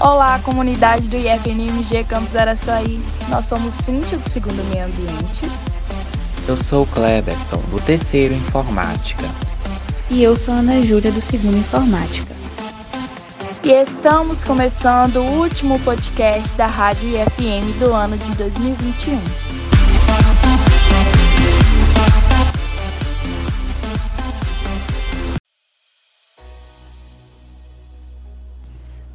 Olá, comunidade do IFNMG Campus Araçuaí. Nós somos Cintia do segundo Meio Ambiente. Eu sou o Kleberson, do terceiro Informática. E eu sou a Ana Júlia, do segundo Informática. E estamos começando o último podcast da Rádio IFM do ano de 2021.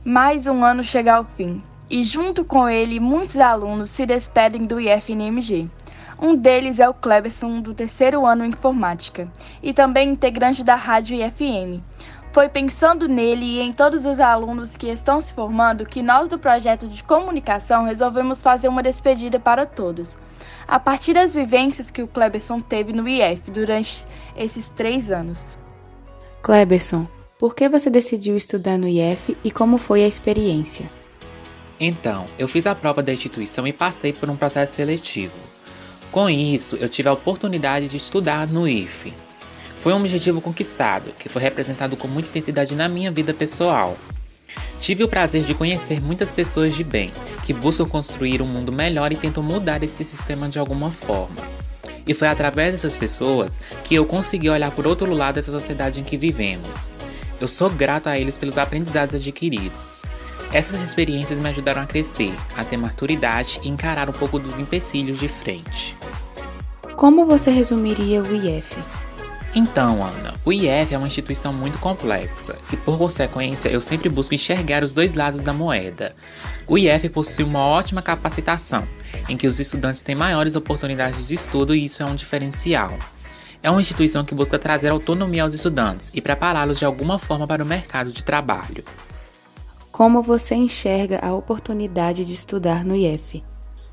Mais um ano chega ao fim, e junto com ele, muitos alunos se despedem do IFNMG. Um deles é o Kleberson, do terceiro ano em informática, e também integrante da Rádio IFM. Foi pensando nele e em todos os alunos que estão se formando que nós do projeto de comunicação resolvemos fazer uma despedida para todos. A partir das vivências que o Kleberson teve no IF durante esses três anos. Kleberson, por que você decidiu estudar no IF e como foi a experiência? Então, eu fiz a prova da instituição e passei por um processo seletivo. Com isso, eu tive a oportunidade de estudar no IF. Foi um objetivo conquistado, que foi representado com muita intensidade na minha vida pessoal. Tive o prazer de conhecer muitas pessoas de bem, que buscam construir um mundo melhor e tentam mudar esse sistema de alguma forma. E foi através dessas pessoas que eu consegui olhar por outro lado dessa sociedade em que vivemos. Eu sou grato a eles pelos aprendizados adquiridos. Essas experiências me ajudaram a crescer, a ter maturidade e encarar um pouco dos empecilhos de frente. Como você resumiria o IF? Então, Ana, o IF é uma instituição muito complexa e, por consequência, eu sempre busco enxergar os dois lados da moeda. O IF possui uma ótima capacitação, em que os estudantes têm maiores oportunidades de estudo e isso é um diferencial. É uma instituição que busca trazer autonomia aos estudantes e prepará-los de alguma forma para o mercado de trabalho. Como você enxerga a oportunidade de estudar no IF?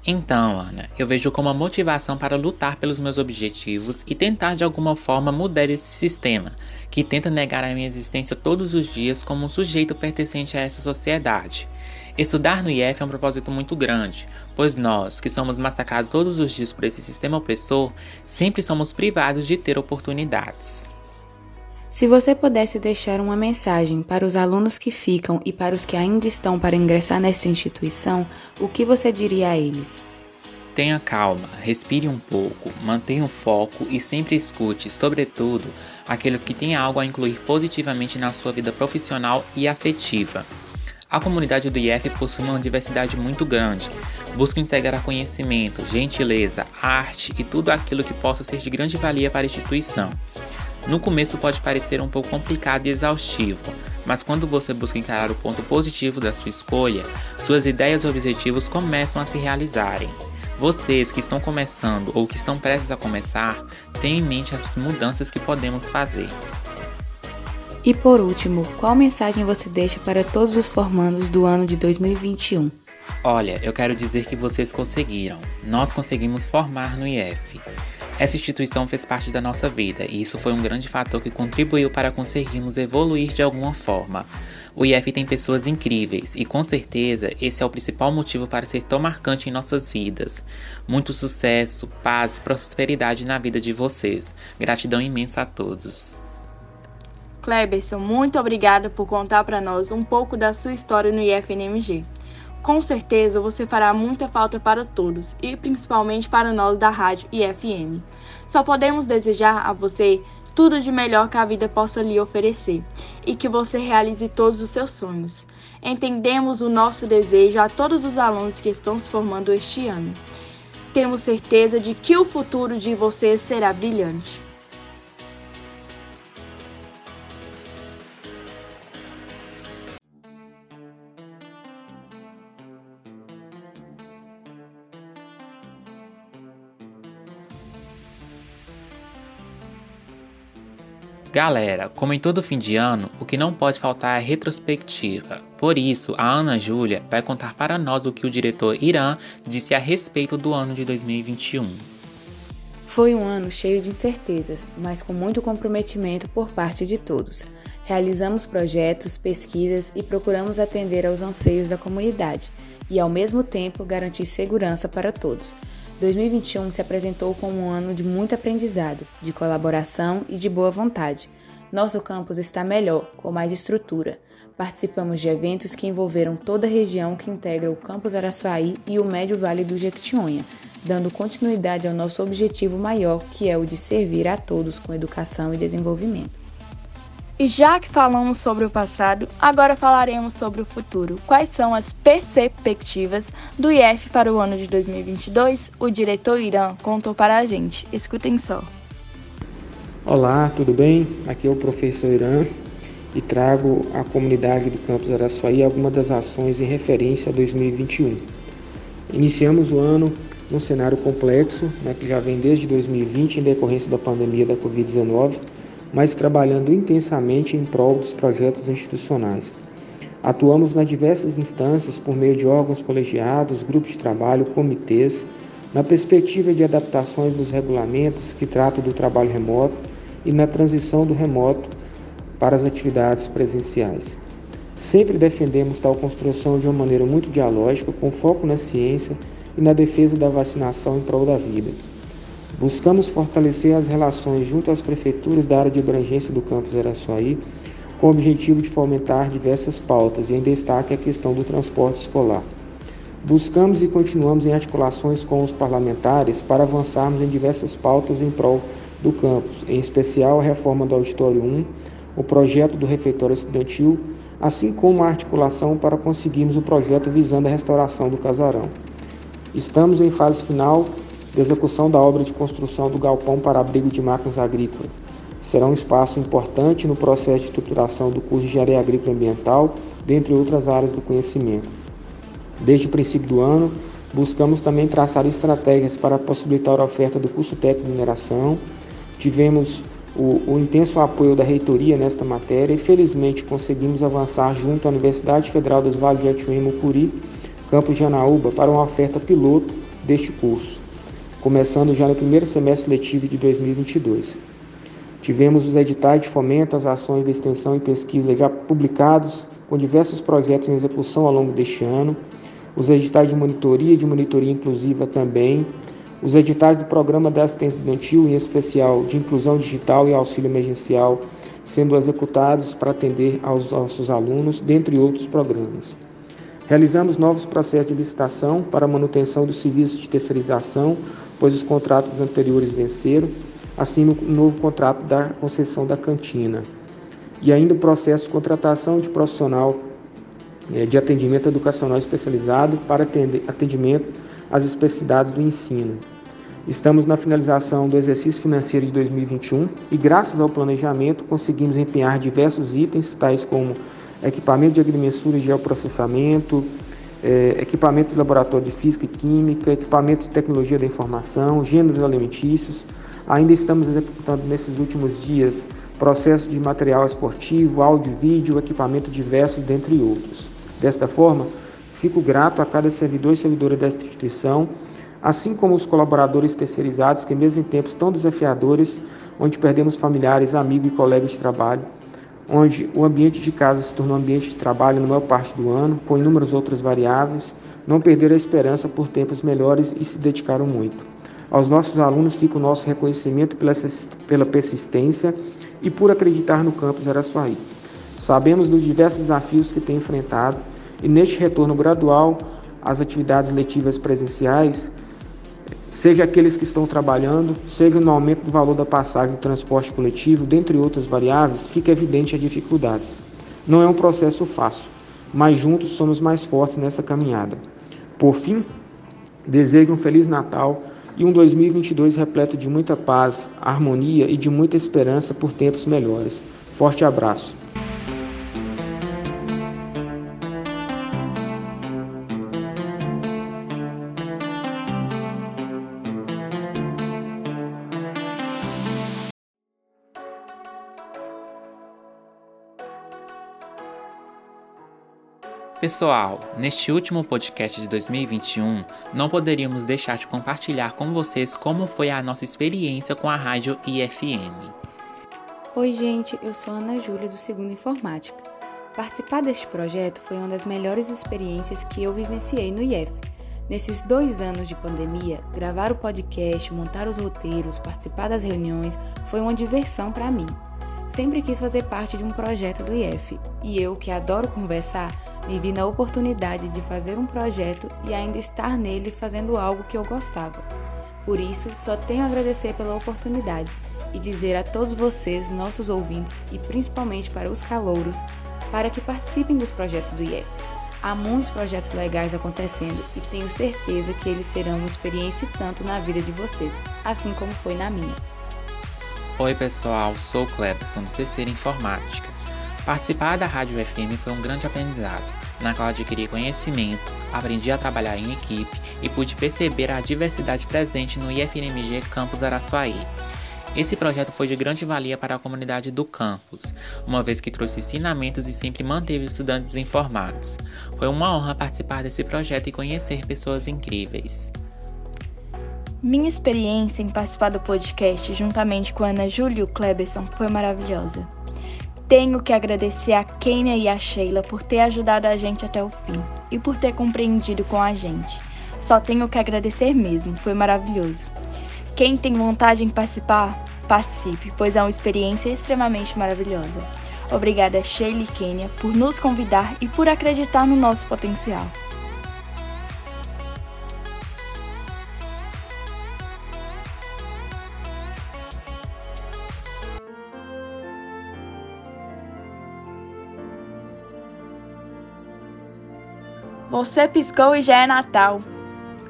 Então, Ana, eu vejo como uma motivação para lutar pelos meus objetivos e tentar de alguma forma mudar esse sistema, que tenta negar a minha existência todos os dias como um sujeito pertencente a essa sociedade. Estudar no IF é um propósito muito grande, pois nós, que somos massacrados todos os dias por esse sistema opressor, sempre somos privados de ter oportunidades. Se você pudesse deixar uma mensagem para os alunos que ficam e para os que ainda estão para ingressar nessa instituição, o que você diria a eles? Tenha calma, respire um pouco, mantenha o foco e sempre escute, sobretudo, aqueles que têm algo a incluir positivamente na sua vida profissional e afetiva. A comunidade do IF possui uma diversidade muito grande. Busca integrar conhecimento, gentileza, arte e tudo aquilo que possa ser de grande valia para a instituição. No começo pode parecer um pouco complicado e exaustivo, mas quando você busca encarar o ponto positivo da sua escolha, suas ideias e objetivos começam a se realizarem. Vocês que estão começando ou que estão prestes a começar, tenham em mente as mudanças que podemos fazer. E por último, qual mensagem você deixa para todos os formandos do ano de 2021? Olha, eu quero dizer que vocês conseguiram. Nós conseguimos formar no IF. Essa instituição fez parte da nossa vida e isso foi um grande fator que contribuiu para conseguirmos evoluir de alguma forma. O IF tem pessoas incríveis e com certeza esse é o principal motivo para ser tão marcante em nossas vidas. Muito sucesso, paz e prosperidade na vida de vocês. Gratidão imensa a todos. Kleberson, muito obrigada por contar para nós um pouco da sua história no IFNMG. Com certeza você fará muita falta para todos e principalmente para nós da Rádio IFM. Só podemos desejar a você tudo de melhor que a vida possa lhe oferecer e que você realize todos os seus sonhos. Entendemos o nosso desejo a todos os alunos que estão se formando este ano. Temos certeza de que o futuro de vocês será brilhante. Galera, como em todo fim de ano, o que não pode faltar é retrospectiva. Por isso, a Ana Júlia vai contar para nós o que o diretor Irã disse a respeito do ano de 2021. Foi um ano cheio de incertezas, mas com muito comprometimento por parte de todos. Realizamos projetos, pesquisas e procuramos atender aos anseios da comunidade, e, ao mesmo tempo, garantir segurança para todos. 2021 se apresentou como um ano de muito aprendizado, de colaboração e de boa vontade. Nosso campus está melhor, com mais estrutura. Participamos de eventos que envolveram toda a região que integra o campus Araçuaí e o Médio Vale do Jequitinhonha, dando continuidade ao nosso objetivo maior, que é o de servir a todos com educação e desenvolvimento. E já que falamos sobre o passado, agora falaremos sobre o futuro. Quais são as perspectivas do IF para o ano de 2022? O diretor Irã contou para a gente. Escutem só. Olá, tudo bem? Aqui é o professor Irã e trago à comunidade do campus Araçuaí algumas das ações em referência a 2021. Iniciamos o ano num cenário complexo, né, que já vem desde 2020 em decorrência da pandemia da Covid-19 mas trabalhando intensamente em prol dos projetos institucionais. Atuamos nas diversas instâncias por meio de órgãos colegiados, grupos de trabalho, comitês, na perspectiva de adaptações dos regulamentos que tratam do trabalho remoto e na transição do remoto para as atividades presenciais. Sempre defendemos tal construção de uma maneira muito dialógica, com foco na ciência e na defesa da vacinação em prol da vida. Buscamos fortalecer as relações junto às prefeituras da área de abrangência do campus Araçuaí, com o objetivo de fomentar diversas pautas e em destaque a questão do transporte escolar. Buscamos e continuamos em articulações com os parlamentares para avançarmos em diversas pautas em prol do campus, em especial a reforma do Auditório 1, o projeto do refeitório estudantil, assim como a articulação para conseguirmos o projeto visando a restauração do casarão. Estamos em fase final execução da obra de construção do galpão para abrigo de máquinas agrícolas. Será um espaço importante no processo de estruturação do curso de Engenharia Agrícola e Ambiental, dentre outras áreas do conhecimento. Desde o princípio do ano, buscamos também traçar estratégias para possibilitar a oferta do curso técnico de mineração. Tivemos o, o, intenso apoio da reitoria nesta matéria e felizmente conseguimos avançar junto à Universidade Federal dos Vales de Atiuí Mucuri, campus de Anaúba, para uma oferta piloto deste curso começando já no primeiro semestre letivo de 2022. Tivemos os editais de fomento às ações de extensão e pesquisa já publicados, com diversos projetos em execução ao longo deste ano, os editais de monitoria e de monitoria inclusiva também, os editais do Programa da Assistência Estudantil, em especial de inclusão digital e auxílio emergencial, sendo executados para atender aos nossos alunos, dentre outros programas. Realizamos novos processos de licitação para manutenção dos serviços de terceirização, pois os contratos anteriores venceram, assim o novo contrato da concessão da cantina. E ainda o processo de contratação de profissional eh, de atendimento educacional especializado para atendimento às especificidades do ensino. Estamos na finalização do exercício financeiro de 2021 e, graças ao planejamento, conseguimos empenhar diversos itens, tais como equipamento de agrimensura e geoprocessamento, é, equipamento de laboratório de física e química, equipamento de tecnologia da informação, gêneros alimentícios. Ainda estamos executando nesses últimos dias processo de material esportivo, áudio, vídeo, equipamento diversos, dentre outros. Desta forma, fico grato a cada servidor e servidora desta instituição, assim como os colaboradores terceirizados que, mesmo em tempos tão desafiadores, onde perdemos familiares, amigos e colegas de trabalho, onde o ambiente de casa se tornou ambiente de trabalho na maior parte do ano, com inúmeras outras variáveis, não perderam a esperança por tempos melhores e se dedicaram muito. Aos nossos alunos fica o nosso reconhecimento pela persistência e por acreditar no campus Araçuaí. Sabemos dos diversos desafios que tem enfrentado e neste retorno gradual às atividades letivas presenciais, seja aqueles que estão trabalhando, seja no aumento do valor da passagem do transporte coletivo, dentre outras variáveis, fica evidente as dificuldades. Não é um processo fácil, mas juntos somos mais fortes nessa caminhada. Por fim, desejo um Feliz Natal e um 2022 repleto de muita paz, harmonia e de muita esperança por tempos melhores. Forte abraço. Pessoal, neste último podcast de 2021, não poderíamos deixar de compartilhar com vocês como foi a nossa experiência com a rádio IFM. Oi, gente, eu sou Ana Júlia do Segundo Informática. Participar deste projeto foi uma das melhores experiências que eu vivenciei no IF. Nesses dois anos de pandemia, gravar o podcast, montar os roteiros, participar das reuniões foi uma diversão para mim. Sempre quis fazer parte de um projeto do IF e eu, que adoro conversar, me vi na oportunidade de fazer um projeto e ainda estar nele fazendo algo que eu gostava. Por isso, só tenho a agradecer pela oportunidade e dizer a todos vocês, nossos ouvintes e principalmente para os calouros, para que participem dos projetos do IF. Há muitos projetos legais acontecendo e tenho certeza que eles serão uma experiência tanto na vida de vocês, assim como foi na minha. Oi pessoal, sou o Cleberson, terceira informática. Participar da Rádio FM foi um grande aprendizado, na qual adquiri conhecimento, aprendi a trabalhar em equipe e pude perceber a diversidade presente no IFNMG Campus Araçuaí. Esse projeto foi de grande valia para a comunidade do campus, uma vez que trouxe ensinamentos e sempre manteve estudantes informados. Foi uma honra participar desse projeto e conhecer pessoas incríveis. Minha experiência em participar do podcast juntamente com Ana Júlia e o Kleberson foi maravilhosa. Tenho que agradecer a Kenia e a Sheila por ter ajudado a gente até o fim e por ter compreendido com a gente. Só tenho que agradecer mesmo, foi maravilhoso. Quem tem vontade em participar, participe, pois é uma experiência extremamente maravilhosa. Obrigada, Sheila e Kenia, por nos convidar e por acreditar no nosso potencial. Você piscou e já é Natal.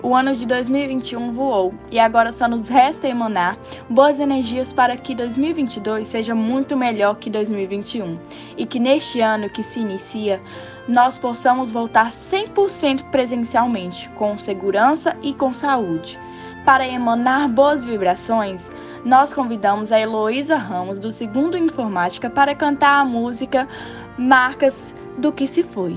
O ano de 2021 voou e agora só nos resta emanar boas energias para que 2022 seja muito melhor que 2021 e que neste ano que se inicia nós possamos voltar 100% presencialmente, com segurança e com saúde. Para emanar boas vibrações, nós convidamos a Heloísa Ramos, do Segundo Informática, para cantar a música Marcas do que se foi.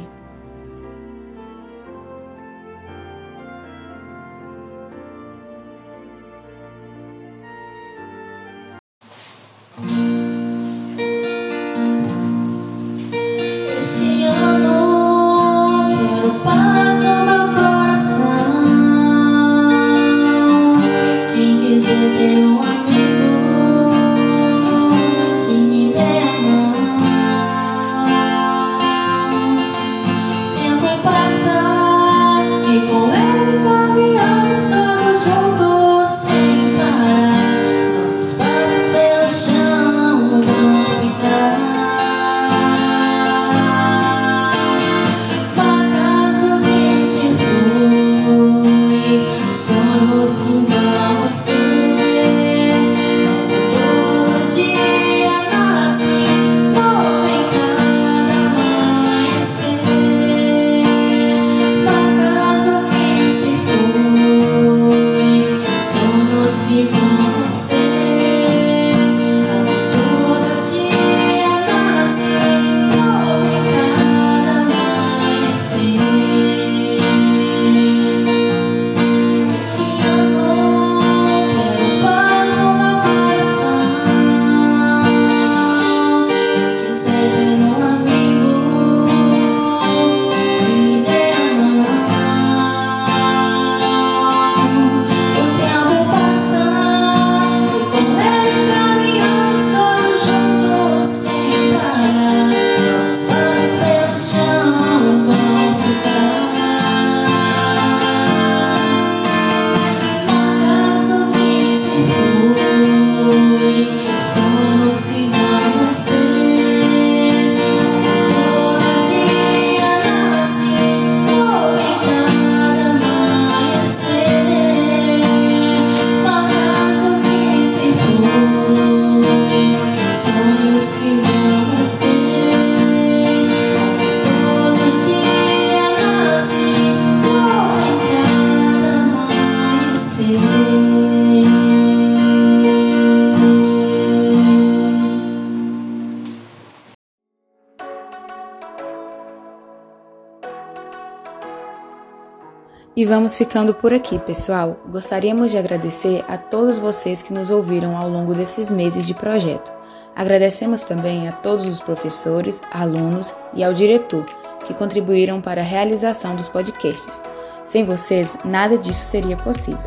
E vamos ficando por aqui, pessoal. Gostaríamos de agradecer a todos vocês que nos ouviram ao longo desses meses de projeto. Agradecemos também a todos os professores, alunos e ao diretor que contribuíram para a realização dos podcasts. Sem vocês, nada disso seria possível.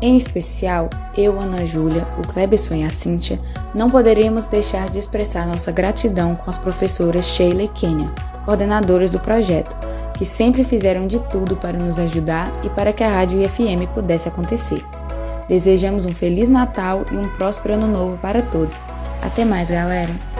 Em especial, eu, Ana Júlia, o Kleberson e a Cíntia, não poderíamos deixar de expressar nossa gratidão com as professoras Sheila e Kenya, coordenadoras do projeto, que sempre fizeram de tudo para nos ajudar e para que a Rádio IFM pudesse acontecer. Desejamos um Feliz Natal e um próspero Ano Novo para todos. Até mais, galera!